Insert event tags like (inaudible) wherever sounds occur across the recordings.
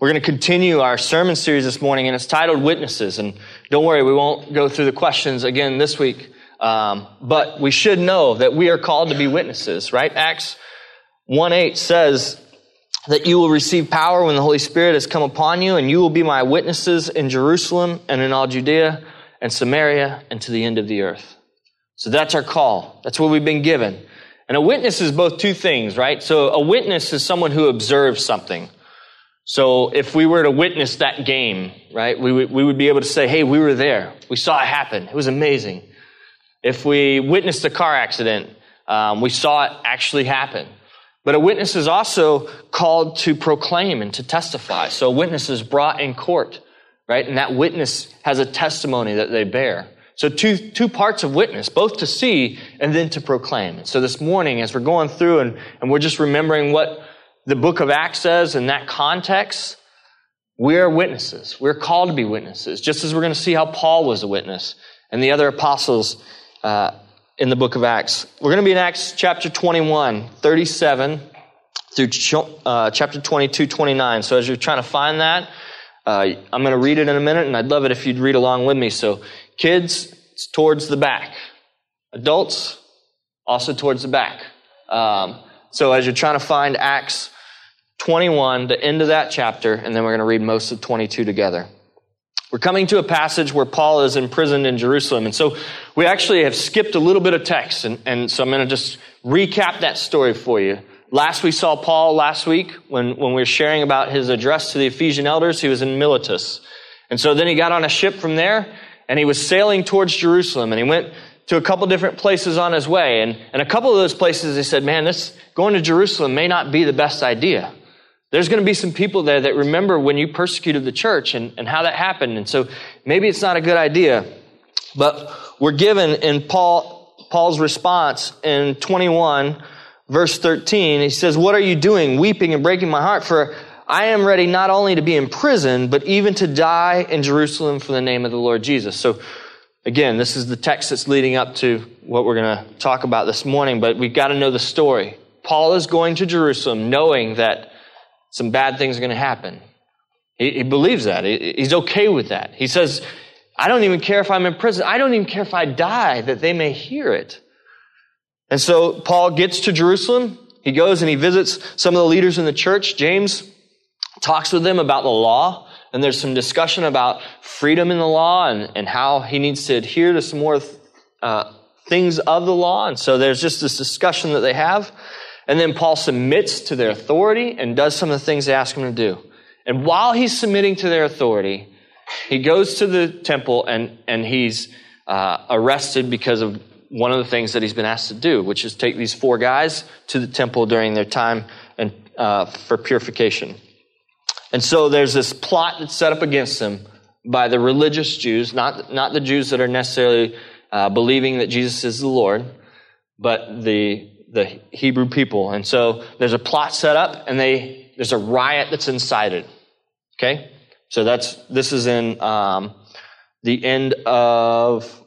We're going to continue our sermon series this morning, and it's titled Witnesses. And don't worry, we won't go through the questions again this week. Um, but we should know that we are called to be witnesses, right? Acts 1 8 says that you will receive power when the Holy Spirit has come upon you, and you will be my witnesses in Jerusalem and in all Judea and Samaria and to the end of the earth. So that's our call. That's what we've been given. And a witness is both two things, right? So a witness is someone who observes something. So if we were to witness that game, right, we would, we would be able to say, hey, we were there. We saw it happen. It was amazing. If we witnessed a car accident, um, we saw it actually happen. But a witness is also called to proclaim and to testify. So a witness is brought in court, right? And that witness has a testimony that they bear. So two, two parts of witness, both to see and then to proclaim. And So this morning, as we're going through and, and we're just remembering what the book of Acts says in that context, we're witnesses. We're called to be witnesses, just as we're going to see how Paul was a witness and the other apostles uh, in the book of Acts. We're going to be in Acts chapter 21, 37 through uh, chapter 22, 29. So as you're trying to find that, uh, I'm going to read it in a minute, and I'd love it if you'd read along with me. So, kids, it's towards the back. Adults, also towards the back. Um, so as you're trying to find Acts 21, the end of that chapter, and then we're going to read most of 22 together. We're coming to a passage where Paul is imprisoned in Jerusalem. And so we actually have skipped a little bit of text. And, and so I'm going to just recap that story for you. Last we saw Paul last week when, when we were sharing about his address to the Ephesian elders, he was in Miletus. And so then he got on a ship from there and he was sailing towards Jerusalem and he went to a couple different places on his way. And, and a couple of those places he said, man, this going to Jerusalem may not be the best idea. There's going to be some people there that remember when you persecuted the church and, and how that happened. And so maybe it's not a good idea. But we're given in Paul, Paul's response in 21, verse 13, he says, What are you doing, weeping and breaking my heart? For I am ready not only to be in prison, but even to die in Jerusalem for the name of the Lord Jesus. So again, this is the text that's leading up to what we're going to talk about this morning, but we've got to know the story. Paul is going to Jerusalem knowing that some bad things are going to happen. He, he believes that. He, he's okay with that. He says, I don't even care if I'm in prison. I don't even care if I die, that they may hear it. And so Paul gets to Jerusalem. He goes and he visits some of the leaders in the church. James talks with them about the law. And there's some discussion about freedom in the law and, and how he needs to adhere to some more uh, things of the law. And so there's just this discussion that they have. And then Paul submits to their authority and does some of the things they ask him to do. And while he's submitting to their authority, he goes to the temple and, and he's uh, arrested because of one of the things that he's been asked to do, which is take these four guys to the temple during their time and, uh, for purification. And so there's this plot that's set up against him by the religious Jews, not, not the Jews that are necessarily uh, believing that Jesus is the Lord, but the, the Hebrew people. And so there's a plot set up and they, there's a riot that's incited. Okay? So that's, this is in um, the end of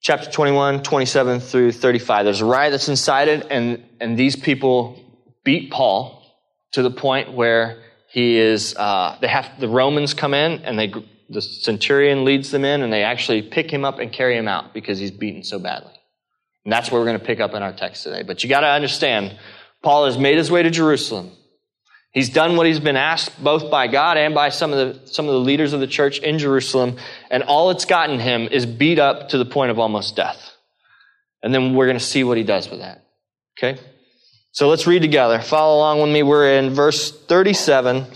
chapter 21, 27 through 35. There's a riot that's incited and, and these people beat Paul to the point where he is, uh, they have, the Romans come in and they, the centurion leads them in and they actually pick him up and carry him out because he's beaten so badly. And that's what we're going to pick up in our text today. But you got to understand, Paul has made his way to Jerusalem. He's done what he's been asked both by God and by some of the, some of the leaders of the church in Jerusalem. And all it's gotten him is beat up to the point of almost death. And then we're going to see what he does with that. Okay? So let's read together. Follow along with me. We're in verse 37,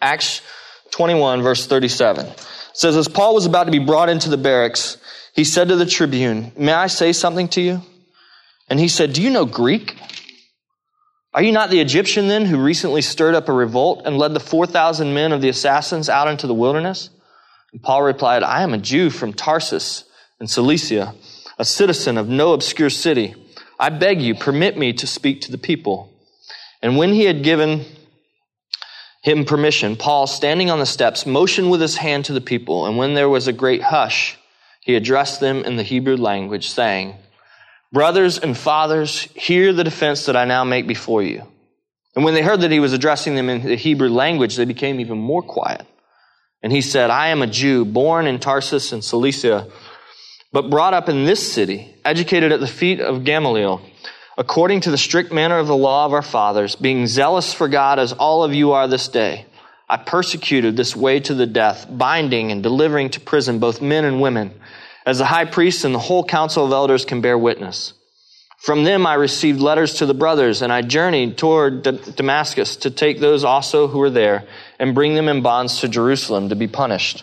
Acts 21, verse 37. It says, As Paul was about to be brought into the barracks, he said to the tribune, May I say something to you? And he said, Do you know Greek? Are you not the Egyptian then who recently stirred up a revolt and led the 4,000 men of the assassins out into the wilderness? And Paul replied, I am a Jew from Tarsus in Cilicia, a citizen of no obscure city I beg you, permit me to speak to the people. And when he had given him permission, Paul, standing on the steps, motioned with his hand to the people. And when there was a great hush, he addressed them in the Hebrew language, saying, Brothers and fathers, hear the defense that I now make before you. And when they heard that he was addressing them in the Hebrew language, they became even more quiet. And he said, I am a Jew, born in Tarsus in Cilicia, but brought up in this city, educated at the feet of Gamaliel, according to the strict manner of the law of our fathers, being zealous for God as all of you are this day. I persecuted this way to the death, binding and delivering to prison both men and women, as the high priest and the whole council of elders can bear witness. From them I received letters to the brothers, and I journeyed toward Damascus to take those also who were there and bring them in bonds to Jerusalem to be punished.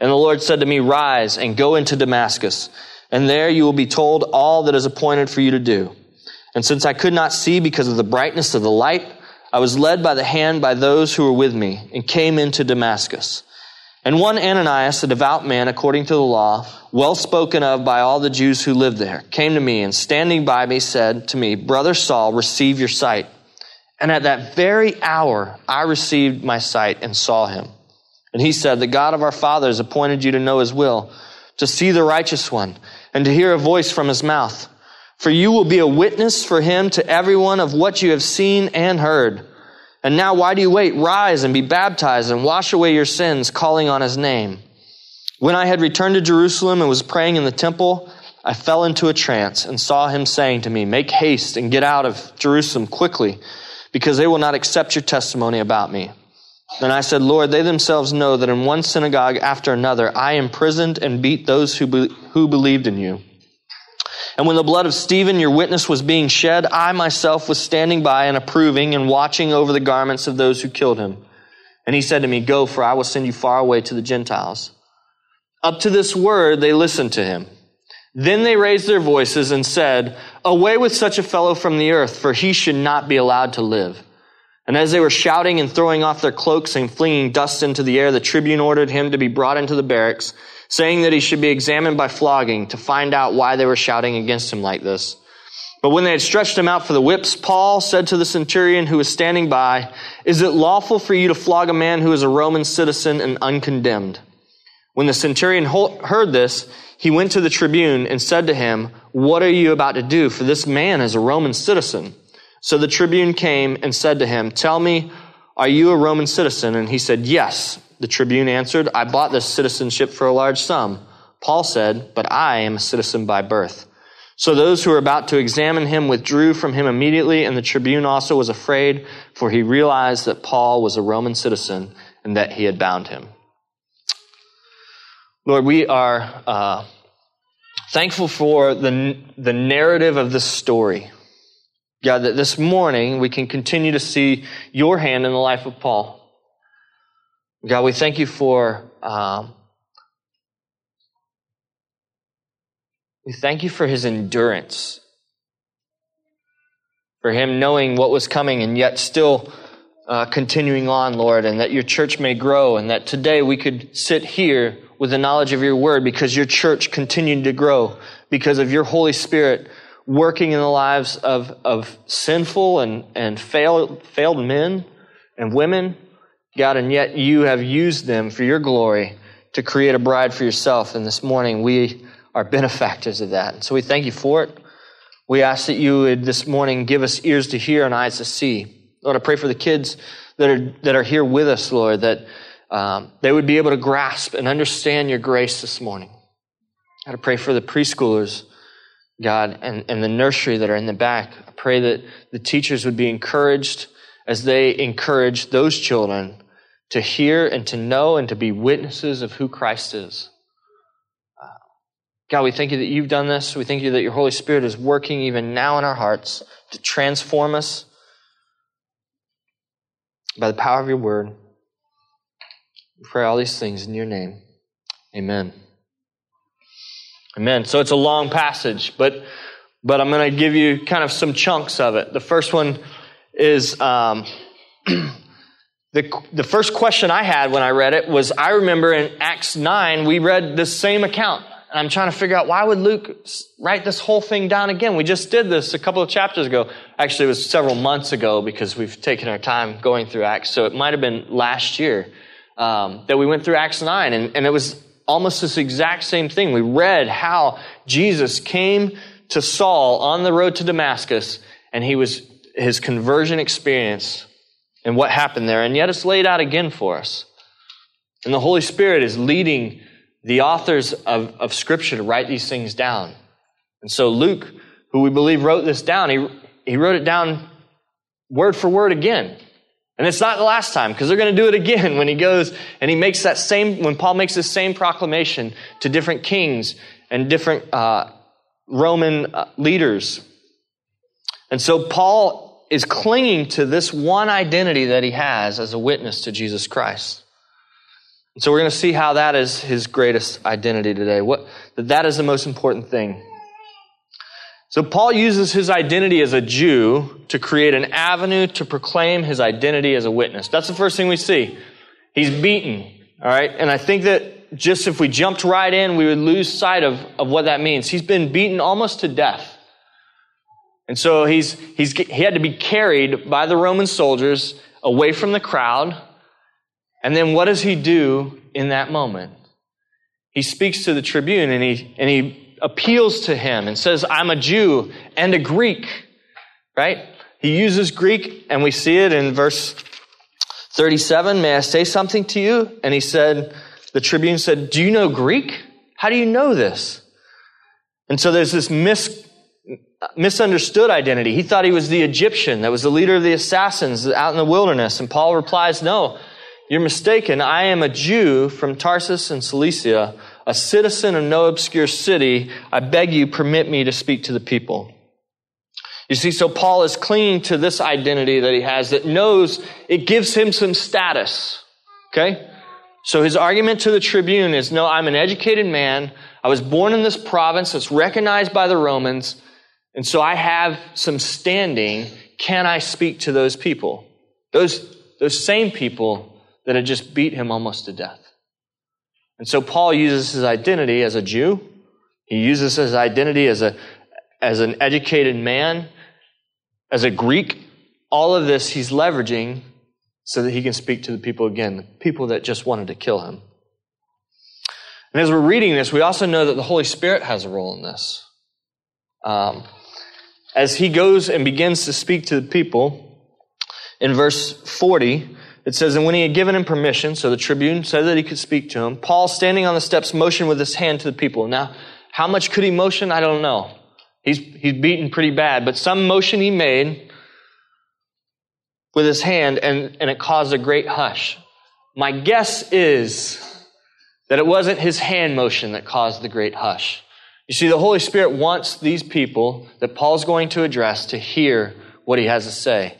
And the Lord said to me, Rise and go into Damascus, and there you will be told all that is appointed for you to do. And since I could not see because of the brightness of the light, I was led by the hand by those who were with me, and came into Damascus. And one Ananias, a devout man according to the law, well spoken of by all the Jews who lived there, came to me and standing by me said to me, Brother Saul, receive your sight. And at that very hour I received my sight and saw him. And he said, The God of our fathers appointed you to know his will, to see the righteous one, and to hear a voice from his mouth. For you will be a witness for him to everyone of what you have seen and heard. And now why do you wait? Rise and be baptized and wash away your sins, calling on his name. When I had returned to Jerusalem and was praying in the temple, I fell into a trance and saw him saying to me, Make haste and get out of Jerusalem quickly, because they will not accept your testimony about me. Then I said, Lord, they themselves know that in one synagogue after another I imprisoned and beat those who, be- who believed in you. And when the blood of Stephen, your witness, was being shed, I myself was standing by and approving and watching over the garments of those who killed him. And he said to me, Go, for I will send you far away to the Gentiles. Up to this word, they listened to him. Then they raised their voices and said, Away with such a fellow from the earth, for he should not be allowed to live. And as they were shouting and throwing off their cloaks and flinging dust into the air, the tribune ordered him to be brought into the barracks saying that he should be examined by flogging to find out why they were shouting against him like this. But when they had stretched him out for the whips, Paul said to the centurion who was standing by, Is it lawful for you to flog a man who is a Roman citizen and uncondemned? When the centurion heard this, he went to the tribune and said to him, What are you about to do? For this man is a Roman citizen. So the tribune came and said to him, Tell me, are you a Roman citizen? And he said, Yes. The tribune answered, I bought this citizenship for a large sum. Paul said, But I am a citizen by birth. So those who were about to examine him withdrew from him immediately, and the tribune also was afraid, for he realized that Paul was a Roman citizen and that he had bound him. Lord, we are uh, thankful for the, the narrative of this story. God, that this morning we can continue to see your hand in the life of Paul. God, we thank you for. Um, we thank you for his endurance, for him knowing what was coming and yet still uh, continuing on, Lord, and that your church may grow, and that today we could sit here with the knowledge of your word because your church continued to grow because of your Holy Spirit working in the lives of, of sinful and, and failed, failed men and women God, and yet you have used them for your glory to create a bride for yourself. And this morning we are benefactors of that. And so we thank you for it. We ask that you would this morning give us ears to hear and eyes to see. Lord, I pray for the kids that are, that are here with us, Lord, that um, they would be able to grasp and understand your grace this morning. God, I pray for the preschoolers, God, and, and the nursery that are in the back. I pray that the teachers would be encouraged as they encourage those children to hear and to know and to be witnesses of who Christ is. Uh, God, we thank you that you've done this. We thank you that your Holy Spirit is working even now in our hearts to transform us by the power of your word. We pray all these things in your name. Amen. Amen. So it's a long passage, but but I'm going to give you kind of some chunks of it. The first one is um, (clears throat) the, the first question I had when I read it was I remember in Acts 9, we read the same account. And I'm trying to figure out why would Luke write this whole thing down again? We just did this a couple of chapters ago. Actually, it was several months ago because we've taken our time going through Acts. So it might have been last year um, that we went through Acts 9. And, and it was almost this exact same thing. We read how Jesus came to Saul on the road to Damascus and he was his conversion experience and what happened there. And yet it's laid out again for us. And the Holy Spirit is leading the authors of, of Scripture to write these things down. And so Luke, who we believe wrote this down, he, he wrote it down word for word again. And it's not the last time because they're going to do it again (laughs) when he goes and he makes that same, when Paul makes this same proclamation to different kings and different uh, Roman uh, leaders. And so Paul is clinging to this one identity that he has as a witness to Jesus Christ. And so we're going to see how that is his greatest identity today. What, that that is the most important thing. So Paul uses his identity as a Jew to create an avenue to proclaim his identity as a witness. That's the first thing we see. He's beaten. All right. And I think that just if we jumped right in, we would lose sight of, of what that means. He's been beaten almost to death. And so he's, he's, he had to be carried by the Roman soldiers away from the crowd and then what does he do in that moment? He speaks to the tribune and he, and he appeals to him and says, I'm a Jew and a Greek, right? He uses Greek and we see it in verse 37. May I say something to you? And he said, the tribune said, Do you know Greek? How do you know this? And so there's this mis- misunderstood identity. He thought he was the Egyptian that was the leader of the assassins out in the wilderness. And Paul replies, No, you're mistaken. I am a Jew from Tarsus in Cilicia, a citizen of no obscure city. I beg you, permit me to speak to the people. You see, so Paul is clinging to this identity that he has that knows it gives him some status. Okay? So his argument to the tribune is no, I'm an educated man. I was born in this province that's recognized by the Romans. And so I have some standing. Can I speak to those people? Those, those same people that had just beat him almost to death. And so Paul uses his identity as a Jew. He uses his identity as a, as an educated man, as a Greek. All of this he's leveraging so that he can speak to the people again, the people that just wanted to kill him. And as we're reading this, we also know that the Holy Spirit has a role in this. Um, as he goes and begins to speak to the people, in verse 40, it says, And when he had given him permission, so the tribune said that he could speak to him, Paul, standing on the steps, motioned with his hand to the people. Now, how much could he motion? I don't know. He's, he's beaten pretty bad, but some motion he made with his hand, and, and it caused a great hush. My guess is that it wasn't his hand motion that caused the great hush. You see, the Holy Spirit wants these people that Paul's going to address to hear what he has to say.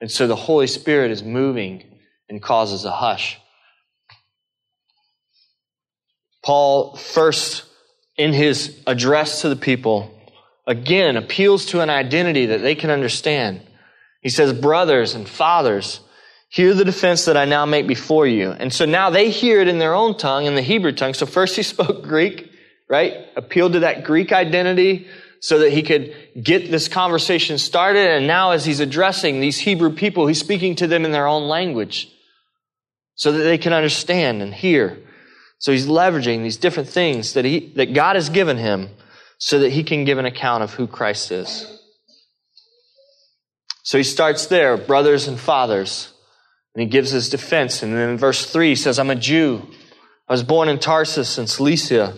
And so the Holy Spirit is moving and causes a hush. Paul, first in his address to the people, again appeals to an identity that they can understand. He says, Brothers and fathers, hear the defense that I now make before you. And so now they hear it in their own tongue, in the Hebrew tongue. So first he (laughs) spoke Greek, right? Appealed to that Greek identity so that he could get this conversation started. And now as he's addressing these Hebrew people, he's speaking to them in their own language so that they can understand and hear. So he's leveraging these different things that he, that God has given him so that he can give an account of who Christ is. So he starts there, brothers and fathers, and he gives his defense. And then in verse 3, he says, I'm a Jew. I was born in Tarsus in Cilicia,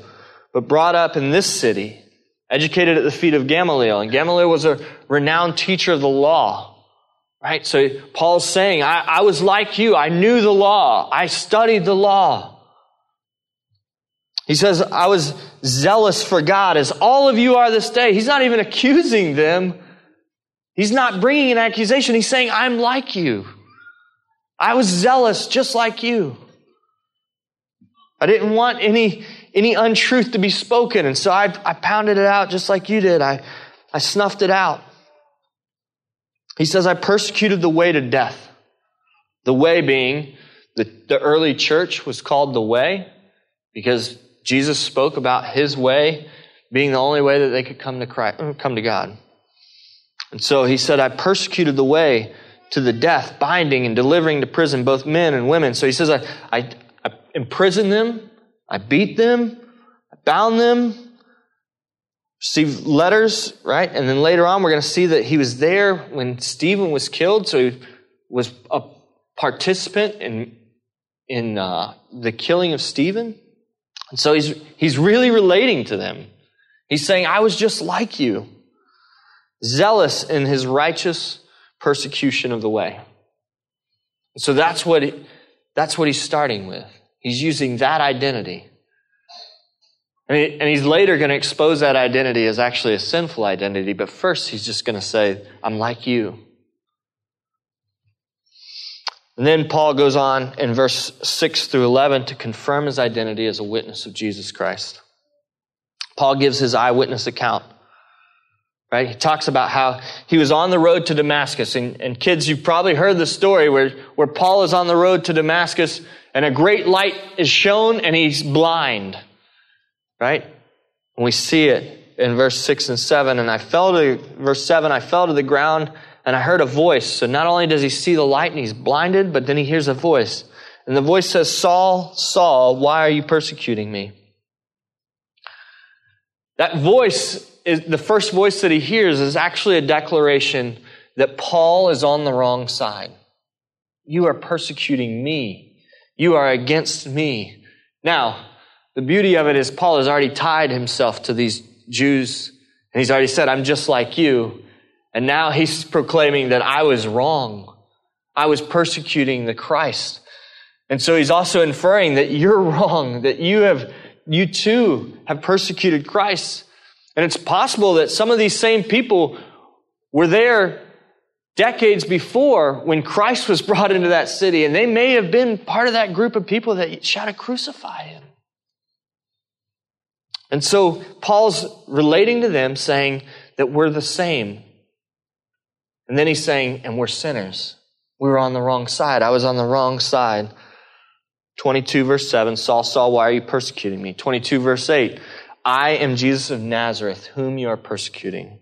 but brought up in this city educated at the feet of Gamaliel. And Gamaliel was a renowned teacher of the law. Right? So Paul's saying, I, I was like you. I knew the law. I studied the law. He says, I was zealous for God as all of you are this day. He's not even accusing them. He's not bringing an accusation. He's saying, I'm like you. I was zealous just like you. I didn't want any any untruth to be spoken. And so I, I pounded it out just like you did. I, I snuffed it out. He says, I persecuted the way to death. The way being, the, the early church was called the way because Jesus spoke about his way being the only way that they could come to Christ, uh, come to God. And so he said, I persecuted the way to the death, binding and delivering to prison both men and women. So he says, I, I, I imprisoned them, I beat them, I bound them, received letters, right? And then later on, we're going to see that he was there when Stephen was killed. So he was a participant in, in uh, the killing of Stephen. And so he's, he's really relating to them. He's saying, I was just like you, zealous in his righteous persecution of the way. So that's what, that's what he's starting with. He's using that identity. And, he, and he's later going to expose that identity as actually a sinful identity, but first he's just going to say, I'm like you. And then Paul goes on in verse 6 through 11 to confirm his identity as a witness of Jesus Christ. Paul gives his eyewitness account. Right? He talks about how he was on the road to Damascus. And, and kids, you've probably heard the story where, where Paul is on the road to Damascus and a great light is shown and he's blind. Right? And we see it in verse 6 and 7. And I fell to, verse 7, I fell to the ground and I heard a voice. So not only does he see the light and he's blinded, but then he hears a voice. And the voice says, Saul, Saul, why are you persecuting me? That voice is the first voice that he hears is actually a declaration that Paul is on the wrong side. You are persecuting me. You are against me. Now, the beauty of it is Paul has already tied himself to these Jews and he's already said, I'm just like you. And now he's proclaiming that I was wrong. I was persecuting the Christ. And so he's also inferring that you're (laughs) wrong, that you have you too have persecuted Christ. And it's possible that some of these same people were there decades before when Christ was (laughs) brought into that city, and they may have been part of that group of people that shouted, Crucify him. And so Paul's relating to them, saying that we're the same. And then he's saying, and we're sinners. We were on the wrong side. I was on the wrong side. 22 verse 7, Saul, Saul, why are you persecuting me? 22 verse 8, I am Jesus of Nazareth, whom you are persecuting.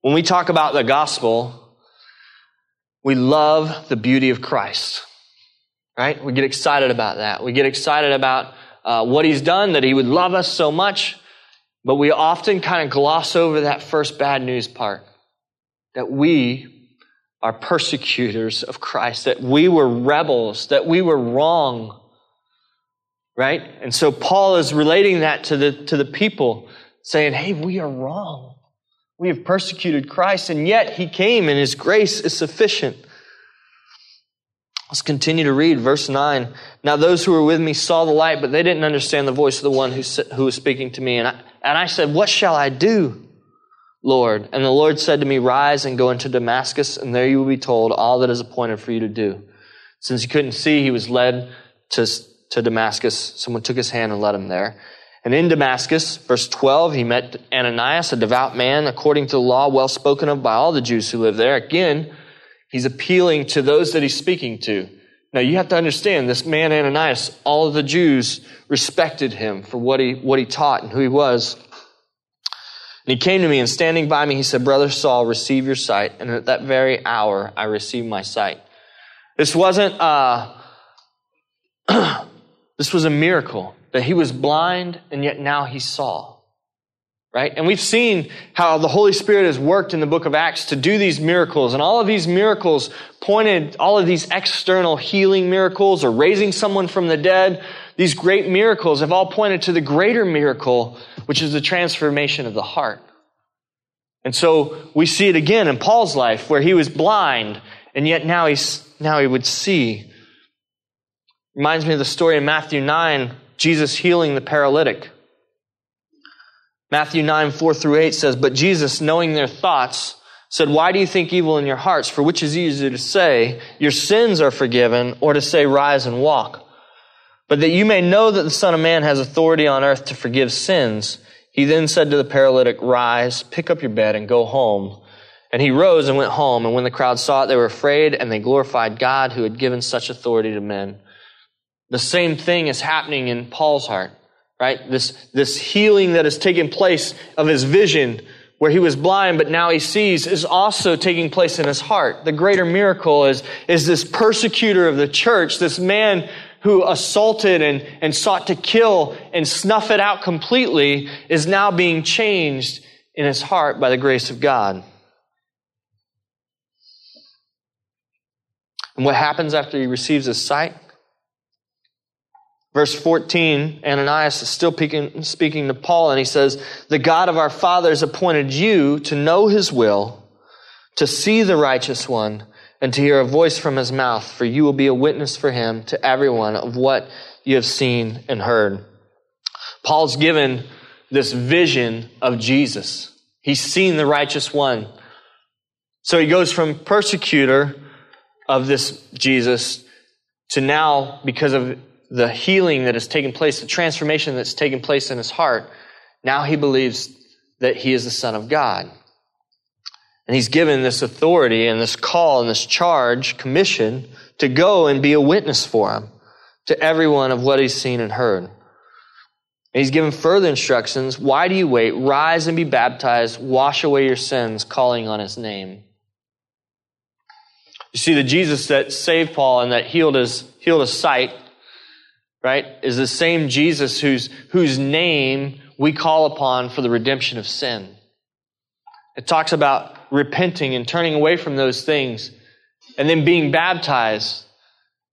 When we talk about the gospel, we love the beauty of Christ, right? We get excited about that. We get excited about uh, what he's done, that he would love us so much, but we often kind of gloss over that first bad news part that we are persecutors of Christ, that we were rebels, that we were wrong. Right? And so Paul is relating that to the, to the people, saying, hey, we are wrong. We have persecuted Christ, and yet he came and his grace is sufficient. Let's continue to read verse 9. Now those who were with me saw the light, but they didn't understand the voice of the one who, who was speaking to me. And I, and I said, What shall I do? Lord. And the Lord said to me, Rise and go into Damascus, and there you will be told all that is appointed for you to do. Since he couldn't see, he was led to, to Damascus. Someone took his hand and led him there. And in Damascus, verse 12, he met Ananias, a devout man, according to the law, well spoken of by all the Jews who live there. Again, he's appealing to those that he's speaking to. Now you have to understand this man Ananias, all of the Jews respected him for what he, what he taught and who he was. And he came to me and standing by me, he said, Brother Saul, receive your sight. And at that very hour, I received my sight. This wasn't, uh, (clears throat) this was a miracle that he was blind and yet now he saw. Right? And we've seen how the Holy Spirit has worked in the book of Acts to do these miracles. And all of these miracles pointed, all of these external healing miracles or raising someone from the dead, these great miracles have all pointed to the greater miracle which is the transformation of the heart. And so we see it again in Paul's life where he was blind and yet now he's, now he would see. Reminds me of the story in Matthew 9, Jesus healing the paralytic. Matthew 9, 4 through 8 says, But Jesus, knowing their thoughts, said, Why do you think evil in your hearts? For which is easier to say, Your sins are forgiven, or to say, Rise and walk? But that you may know that the Son of Man has authority on earth to forgive sins, he then said to the paralytic, Rise, pick up your bed, and go home. And he rose and went home. And when the crowd saw it, they were afraid and they glorified God who had given such authority to men. The same thing is happening in Paul's heart, right? This, this healing that has taken place of his vision where he was blind, but now he sees is also taking place in his heart. The greater miracle is, is this persecutor of the church, this man who assaulted and, and sought to kill and snuff it out completely is now being changed in his heart by the grace of God. And what happens after he receives his sight? Verse 14, Ananias is still speaking to Paul, and he says, The God of our fathers appointed you to know his will, to see the righteous one, and to hear a voice from his mouth, for you will be a witness for him to everyone of what you have seen and heard. Paul's given this vision of Jesus. He's seen the righteous one. So he goes from persecutor of this Jesus to now, because of the healing that has taken place, the transformation that's taken place in his heart, now he believes that he is the Son of God. And he's given this authority and this call and this charge, commission, to go and be a witness for him to everyone of what he's seen and heard. And he's given further instructions. Why do you wait? Rise and be baptized. Wash away your sins, calling on his name. You see, the Jesus that saved Paul and that healed his, healed his sight right, is the same Jesus whose, whose name we call upon for the redemption of sin. It talks about repenting and turning away from those things and then being baptized.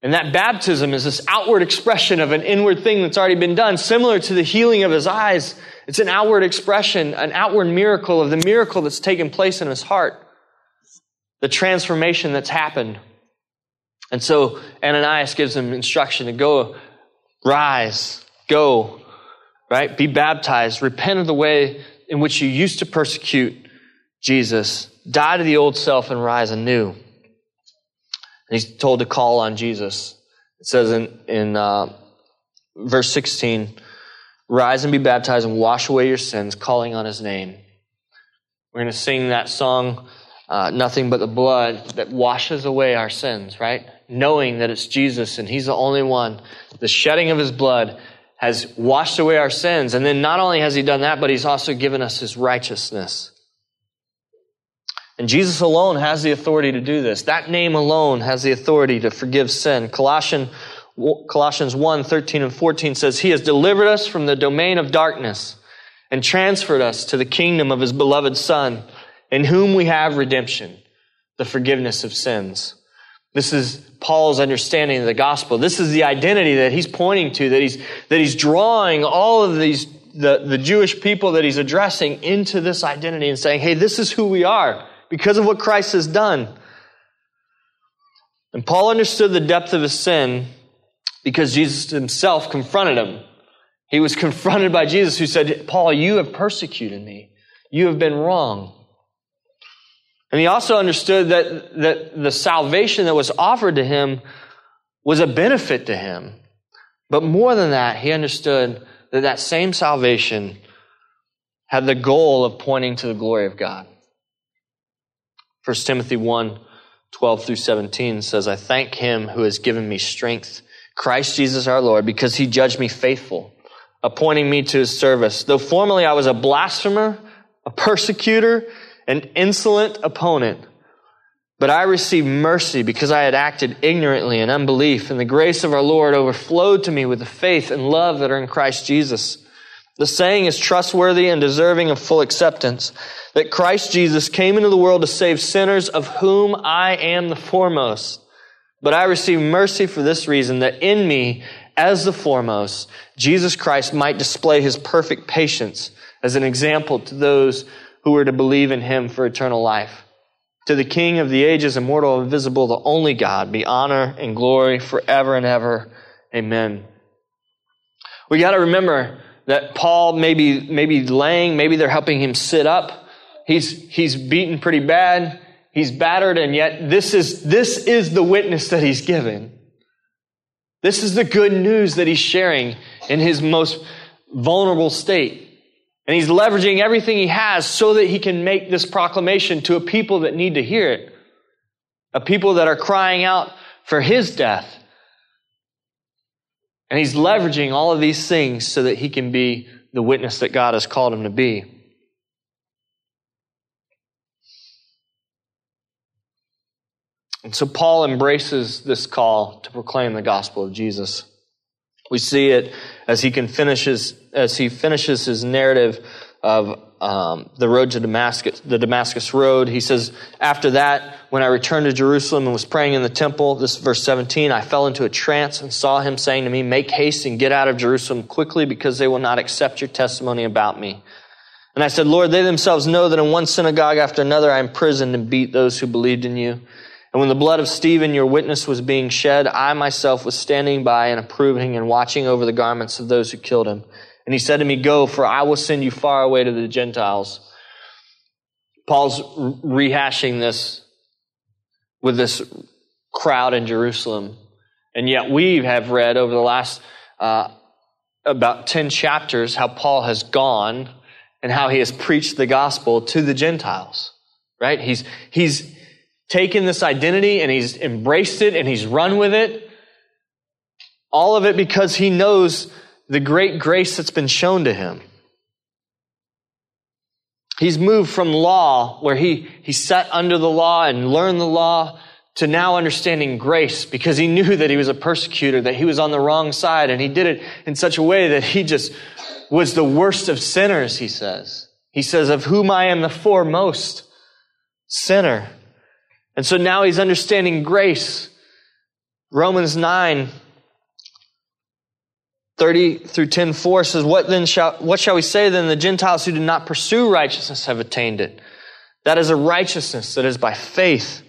And that baptism is this outward expression of an inward thing that's already been done, similar to the healing of his eyes. It's an outward expression, an outward miracle of the miracle that's taken place in his heart, the transformation that's happened. And so Ananias gives him instruction to go Rise, go, right? Be baptized, repent of the way in which you used to persecute Jesus, die to the old self and rise anew. And he's told to call on Jesus. It says in, in uh, verse 16, rise and be baptized and wash away your sins, calling on his name. We're going to sing that song, uh, Nothing But the Blood, that washes away our sins, right? Knowing that it's Jesus and He's the only one. The shedding of His blood has washed away our sins. And then not only has He done that, but He's also given us His righteousness. And Jesus alone has the authority to do this. That name alone has the authority to forgive sin. Colossians, Colossians 1 13 and 14 says, He has delivered us from the domain of darkness and transferred us to the kingdom of His beloved Son, in whom we have redemption, the forgiveness of sins. This is Paul's understanding of the gospel. This is the identity that he's pointing to, that he's, that he's drawing all of these, the, the Jewish people that he's addressing into this identity and saying, hey, this is who we are because of what Christ has done. And Paul understood the depth of his sin because Jesus himself confronted him. He was (laughs) confronted by Jesus who said, Paul, you have persecuted me. You have been wrong. And he also understood that, that the salvation that was offered to him was a benefit to him. But more than that, he understood that that same salvation had the goal of pointing to the glory of God. 1 Timothy 1 12 through 17 says, I thank him who has given me strength, Christ Jesus our Lord, because he judged me faithful, appointing me to his service. Though formerly I was a blasphemer, a persecutor, an insolent opponent. But I received mercy because I had acted ignorantly in unbelief, and the grace of our Lord overflowed to me with the faith and love that are in Christ Jesus. The saying is trustworthy and deserving of full acceptance that Christ Jesus came into the world to save sinners, of whom I am the foremost. But I received mercy for this reason, that in me, as the foremost, Jesus Christ might display his perfect patience as an example to those who were to believe in him for eternal life. To the King of the ages, immortal, invisible, the only God, be honor and glory forever and ever. Amen. We got to remember that Paul maybe maybe laying, maybe they're helping him sit up. He's he's beaten pretty bad. He's battered, and yet this is this is the witness that he's given. This is the good news that he's sharing in his most vulnerable state. And he's leveraging everything he has so that he can make this proclamation to a people that need to hear it. A people that are crying out for his death. And he's leveraging all of these things so that he can be the witness that God has called him to be. And so Paul embraces this call to proclaim the gospel of Jesus. We see it as he can finishes as he finishes his narrative of um, the road to Damascus, the Damascus road. He says, After that, when I returned to Jerusalem and was praying in the temple, this is verse 17, I fell into a trance and saw him saying to me, Make haste and get out of Jerusalem quickly because they will not accept your testimony about me. And I said, Lord, they themselves know that in one synagogue after another I imprisoned and beat those who believed in you. And when the blood of Stephen, your witness, was being shed, I myself was standing by and approving and watching over the garments of those who killed him. And he said to me, Go, for I will send you far away to the Gentiles. Paul's rehashing this with this crowd in Jerusalem. And yet we have read over the last uh, about 10 chapters how Paul has gone and how he has preached the gospel to the Gentiles. Right? He's, he's taken this identity and he's embraced it and he's run with it. All of it because he knows the great grace that's been shown to him. He's moved from law, where he, he sat under the law and learned the law, to now understanding grace because he knew that he was a persecutor, that he was on the wrong side, and he did it in such a way that he just was the worst of sinners, he says. He says, Of whom I am the foremost sinner. And so now he's understanding grace. Romans 9 30 through 10 4 says, What then shall, what shall we say then? The Gentiles who do not pursue righteousness have attained it. That is a righteousness that is by faith.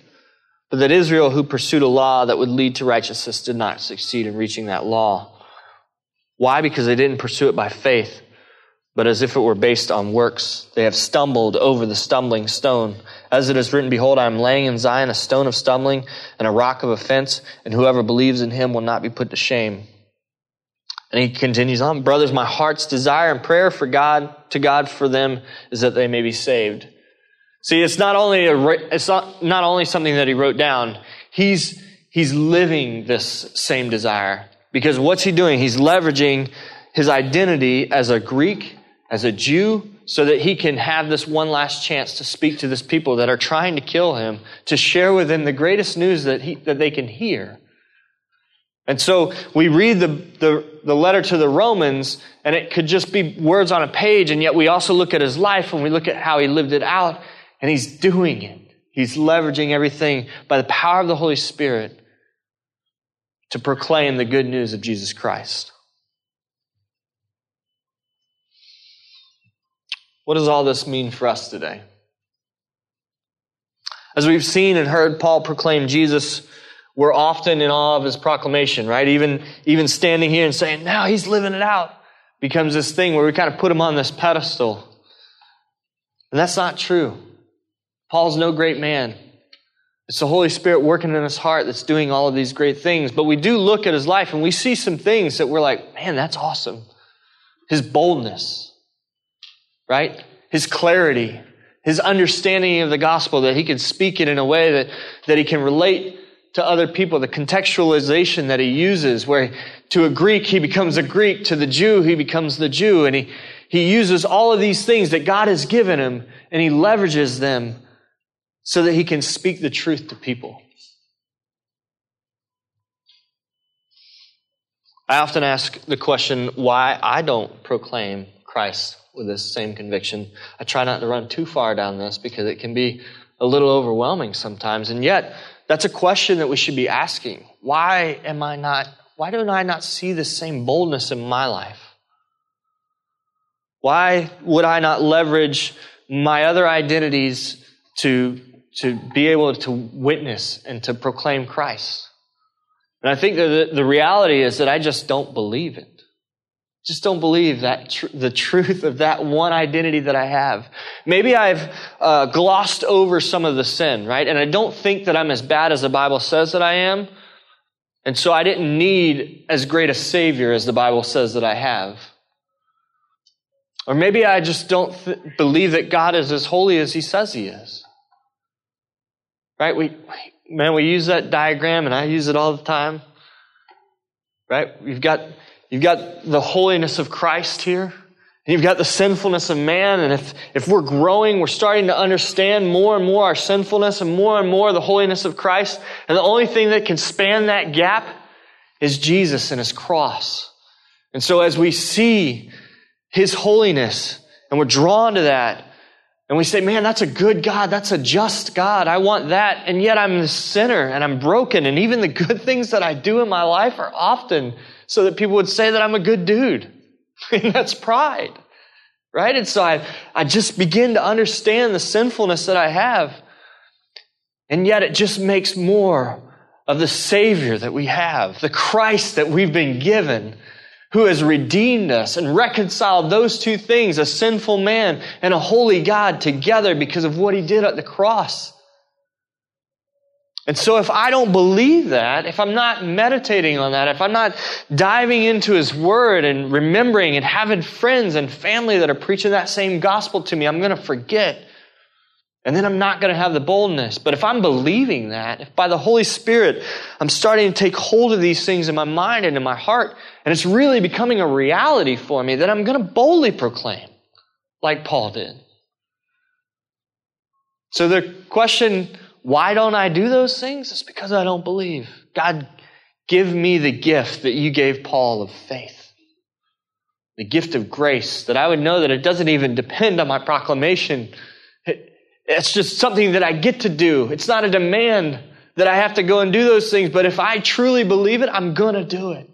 But that Israel, who pursued a law that would lead to righteousness, did not succeed in reaching that law. Why? Because they didn't pursue it by faith, but as if it were based on works. They have stumbled over the stumbling stone. As it is written, Behold, I am laying in Zion a stone of stumbling and a rock of offense, and whoever believes in him will not be put to shame. And he continues on, brothers, my heart's desire and prayer for God, to God for them is that they may be saved. See, it's not only a, it's not, not only something that he wrote down. He's, he's living this same desire. Because what's he doing? He's leveraging his identity as a Greek, as a Jew, so that he can have this one last chance to speak to this people that are trying to kill him, to share with them the greatest news that he, that they can hear. And so we read the, the, the, letter to the Romans, and it could just be words on a page, and yet we also look at his life and we look at how he lived it out, and he's doing it. He's leveraging everything by the power of the Holy Spirit to proclaim the good news of Jesus Christ. What does all this mean for us today? As we've seen and heard Paul proclaim Jesus we're often in awe of his proclamation, right? Even, even standing here and saying, now he's living it out becomes this thing where we kind of put him on this pedestal. And that's not true. Paul's no great man. It's the Holy Spirit working in his heart that's doing all of these great things. But we do look at his life and we see some things that we're like, man, that's awesome. His boldness, right? His clarity, his understanding of the gospel, that he can speak it in a way that, that he can relate to other people, the contextualization that he uses, where to a Greek, he becomes a Greek, to the Jew, he becomes the Jew, and he, he uses all of these things that God has given him, and he leverages them so that he can speak the truth to people. I often ask the question why I don't proclaim Christ with this same conviction. I try not to run too far down this because it can be a little overwhelming sometimes. And yet, that's a question that we should be asking. Why am I not, why don't I not see the same boldness in my life? Why would I not leverage my other identities to, to be able to witness and to proclaim Christ? And I think that the, the reality is that I just don't believe it just don't believe that tr- the truth of that one identity that I have. Maybe I've uh, glossed over some of the sin, right? And I don't think that I'm as bad as the Bible says that I am. And so I didn't need as great a Savior as the Bible says that I have. Or maybe I just don't th- believe that God is as holy as he says he is. Right? We, man, we use that diagram and I use it all the time. Right? We've got, you've got the holiness of Christ here. You've got the sinfulness of man. And if, if we're growing, we're starting to understand more and more our sinfulness and more and more the holiness of Christ. And the only thing that can span that gap is Jesus and his cross. And so as we see his holiness and we're drawn to that, and we say, man, that's a good God. That's a just God. I want that. And yet I'm the sinner and I'm broken. And even the good (laughs) things that I do in my life are often so that people would say that I'm a good dude. (laughs) and that's pride. Right? And so I, I just begin to understand the sinfulness that I have. And yet it just makes more of the Savior that we have, the Christ that we've been given who has redeemed us and reconciled those two things, a sinful man and a holy God, together because of what he did at the cross. And so, if I don't believe that, if I'm not meditating on that, if I'm not diving into His Word and remembering and having friends and family that are preaching that same gospel to me, I'm going to forget. And then I'm not going to have the boldness. But if I'm believing that, if by the Holy Spirit I'm starting to take hold of these things in my mind and in my heart, and it's really becoming a reality for me, then I'm going to boldly proclaim, like Paul did. So the question, why don't I do those things? It's because I don't believe. God, give me the gift that you gave Paul of faith. The gift of grace, that I would know that it doesn't even depend on my proclamation it's just something that I get to do. It's not a demand that I have to go and do those things, but if I truly believe it, I'm going to do it.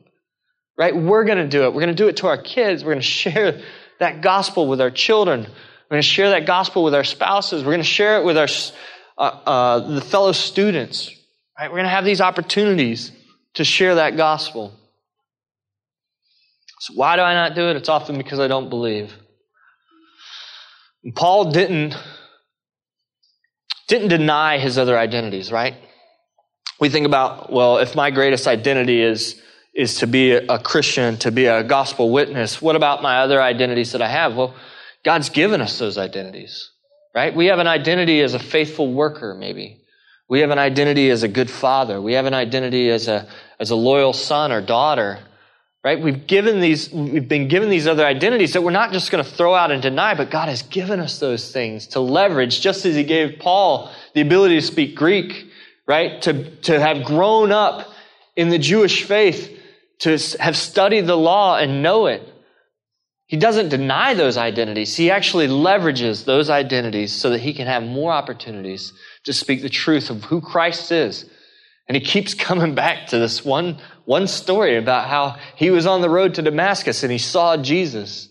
Right? We're going to do it. We're going to do it to our kids. We're going to share that gospel with our children. We're going to share that gospel with our spouses. We're going to share it with our uh, uh, the fellow students. Right? We're going to have these opportunities to share that gospel. So why do I not do it? It's often because I don't believe. Paul didn't didn't deny his other identities, right? We think about, well, if my greatest identity is, is to be a Christian, to be a gospel witness, what about my other identities that I have? Well, God's given us those identities, right? We have an identity as a faithful worker, maybe. We have an identity as a good father. We have an identity as a, as a loyal son or daughter right? We've given these, we've been given these other identities that we're not just going to throw out and deny, but God has given us those things to leverage, just as He gave Paul the ability to speak Greek, right? To, to have grown up in the Jewish faith, to have studied the law and know it. He doesn't deny those identities. He actually leverages those identities so that he can have more opportunities to speak the truth of who Christ is. And he keeps (laughs) coming back to this one one story about how he was on the road to Damascus and he saw Jesus.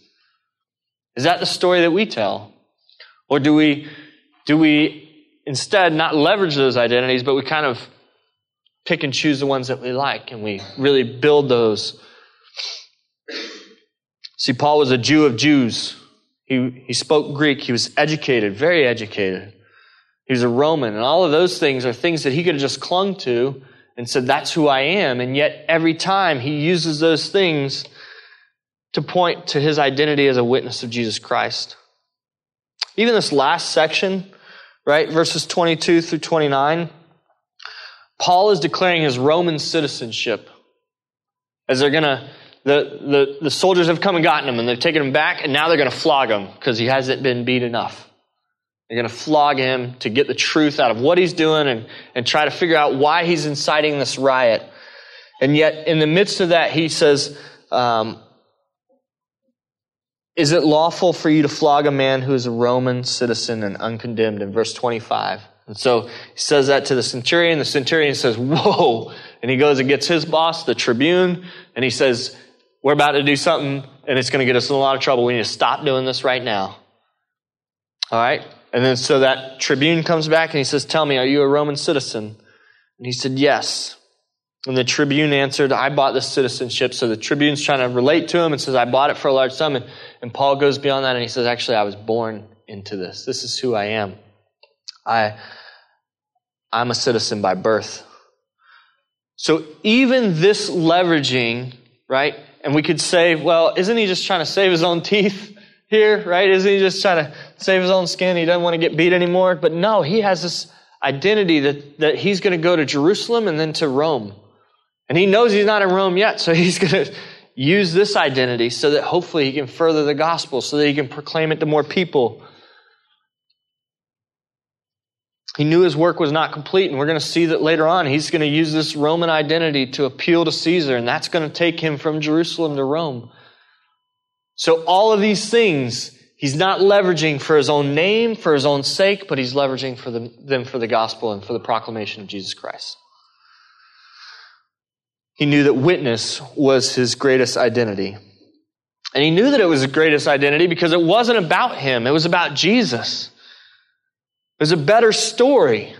Is that the story that we tell? Or do we, do we instead not leverage those identities, but we kind of pick and choose the ones that we like and we really build those? See, Paul was a Jew of Jews. He, he spoke Greek. He was educated, very educated. He was a Roman. And all of those things are things that he could have just clung to and said, That's who I am. And yet, every time he uses those things to point to his identity as a witness of Jesus Christ. Even this last section, right, verses 22 through 29, Paul is declaring his Roman citizenship as they're going to. The, the, the soldiers have come and gotten him, and they've taken him back, and now they're going to flog him because he hasn't been beat enough. They're going to flog him to get the truth out of what he's doing and, and try to figure out why he's inciting this riot. And yet, in the midst of that, he says, um, Is it lawful for you to flog a man who is a Roman citizen and uncondemned? In verse 25. And so he says that to the centurion. The centurion says, Whoa. And he goes and gets his boss, the tribune, and he says, We're about to do something, and it's going to get us in a lot of trouble. We need to stop doing this right now. All right? And then so that tribune comes back and he says, Tell me, are you a Roman citizen? And he said, Yes. And the tribune answered, I bought this citizenship. So the tribune's trying to relate to him and says, I bought it for a large sum. And, and Paul goes beyond that and he says, Actually, I was born into this. This is who I am. I, I'm a citizen by birth. So even this leveraging, right? And we could say, well, isn't he just trying to save his own teeth? here, right? Isn't he just trying to save his own skin? He doesn't want to get beat anymore. But no, he has this identity that, that he's going to go to Jerusalem and then to Rome. And he knows he's not in Rome yet, so (laughs) he's going to use this identity so that hopefully he can further the gospel, so that he can proclaim it to more people. He knew his work was not complete, and we're going to see that later on. He's going to use this Roman identity to appeal to Caesar, and that's going to take him from Jerusalem to Rome. So, all of these things, he's not leveraging for his own name, for his own sake, but he's leveraging for the, them for the gospel and for the proclamation of Jesus Christ. He knew that witness was his greatest identity. And he knew that it was his greatest identity because it wasn't about him, it was about Jesus. There's a better story.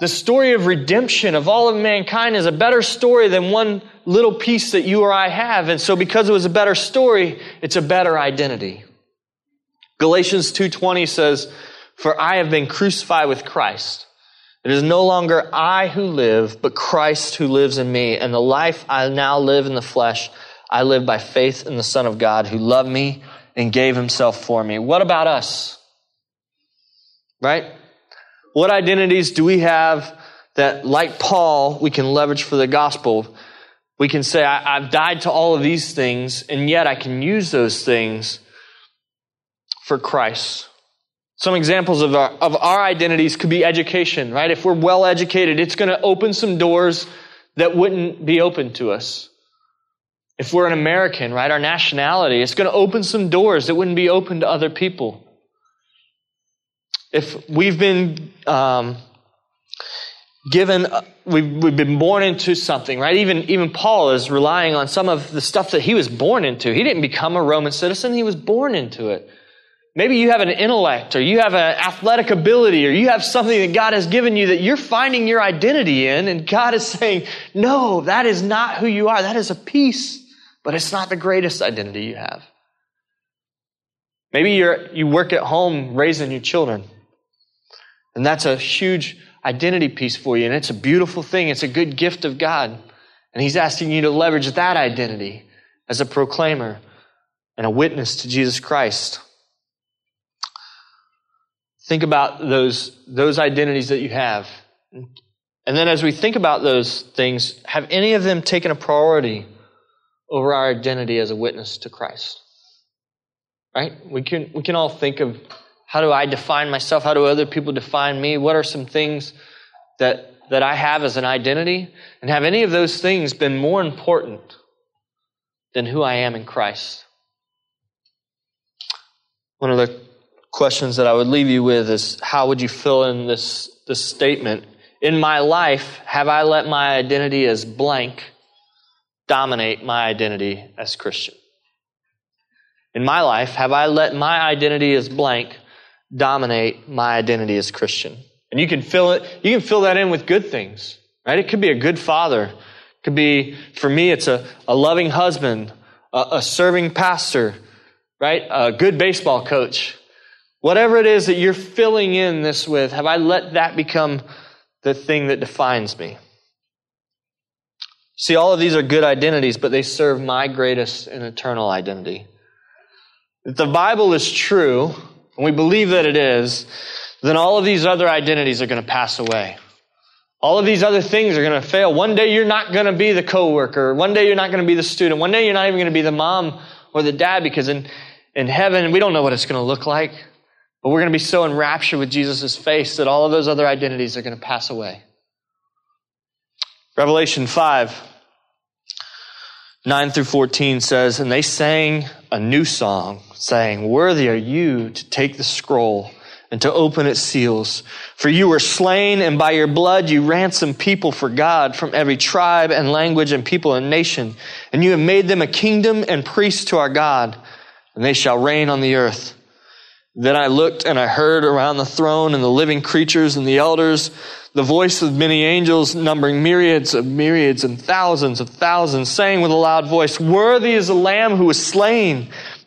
The story of redemption of all of mankind is a better story than one little piece that you or I have. And so because it was a better story, it's a better identity. Galatians 2:20 says, "For I have been crucified with Christ. It is no longer I who live, but Christ who lives in me, and the life I now live in the flesh, I live by faith in the Son of God who loved me and gave himself for me." What about us? Right? What identities do we have that, like Paul, we can leverage for the gospel? We can say, I, have died to all of these things, and yet I can use those things for Christ. Some examples of our, of our identities could be education, right? If we're well educated, it's going to open some doors that wouldn't be open to us. If we're an American, right, our nationality, it's going to open some doors that wouldn't be open to other people if we've been um, given, uh, we've, we've been born into something, right? Even, even Paul is relying on some of the stuff that he was born into. He didn't become a Roman citizen, he was born into it. Maybe you have an intellect or you have an athletic ability or you have something that God has given you that you're finding your identity in, and God is saying, No, that is not who you are. That is a piece, but it's not the greatest identity you have. Maybe you're, you work at home raising your children. And that's a huge identity piece for you. And it's a beautiful thing. It's a good gift of God. And He's asking you to leverage that identity as a proclaimer and a witness to Jesus Christ. Think about those, those identities that you have. And then as we think about those things, have any of them taken a priority over our identity as a witness to Christ? Right? We can, we can all think of how do I define myself? How do other people define me? What are some things that, that I have as an identity? And have any of those things been more important than who I am in Christ? One of the questions that I would leave you with is how would you fill in this, this statement? In my life, have I let my identity as blank dominate my identity as Christian? In my life, have I let my identity as blank dominate my identity as Christian. And you can fill it, you can fill that in with good things, right? It could be a good father. It could be, for me, it's a, a loving husband, a, a serving pastor, right? A good baseball coach. Whatever it is that you're filling in this with, have I let that become the thing that defines me? See, all of these are good identities, but they serve my greatest and eternal identity. If the Bible is true, and we believe that it is, then all of these other identities are going to pass away. All of these other things are going to fail. One day you're not going to be the coworker. One day you're not going to be the student. One day you're not even going to be the mom or the dad because in, in heaven we don't know what it's going to look like. But we're going to be so enraptured with Jesus' face that all of those other identities are going to pass away. Revelation 5, 9 through 14 says, And they sang a new song, saying, Worthy are you to take the scroll and to open its seals. For you were slain, and by your blood you ransomed people for God from every tribe and language and people and nation. And you have made them a kingdom and priests to our God, and they shall reign on the earth. Then I looked and I heard around the throne and the living creatures and the elders the voice of many angels, numbering myriads of myriads and thousands of thousands, saying with a loud voice, Worthy is the Lamb who was slain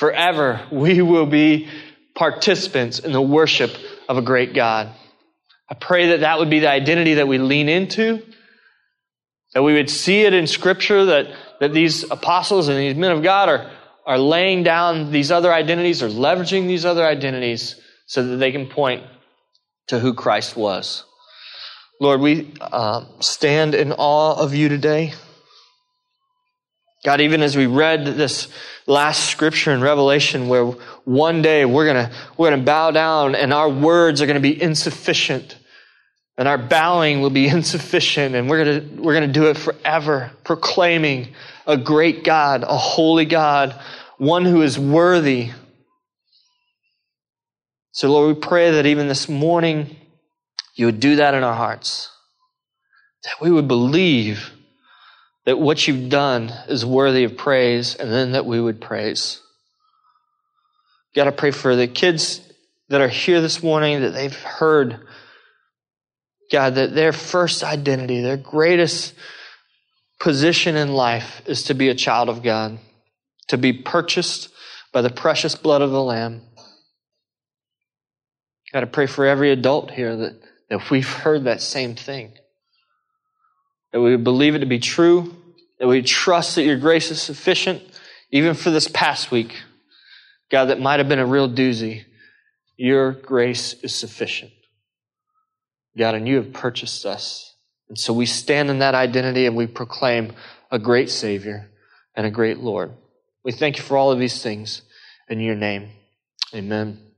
Forever we will be participants in the worship of a great God. I pray that that would be the identity that we lean into, that we would see it in Scripture, that, that these apostles and these men of God are, are laying down these other identities or leveraging these other identities so that they can point to who Christ was. Lord, we uh, stand in awe of you today. God, even as we read this last scripture in Revelation where one day we're gonna, we're gonna bow down and our words are gonna be insufficient and our bowing will be (laughs) insufficient and we're to we're to do it forever proclaiming a great God, a holy God, one who is worthy. So Lord, we pray that even this morning you would do that in our hearts. That we would believe that what you've done is worthy of praise and then that we would praise. Got to pray for the kids that are here this morning that they've heard God, that their first identity, their greatest position in life is to be a child of God, to be purchased by the precious blood of the Lamb. Got to pray for every adult here that, that we've heard that same thing. That we believe it to be true, that we trust that your grace is sufficient, even for this past week. God, that might have been a real doozy. Your grace is sufficient. God, and you have purchased us. And so we stand in that identity and we proclaim a great Savior and a great Lord. We thank you for all of these things in your name. Amen.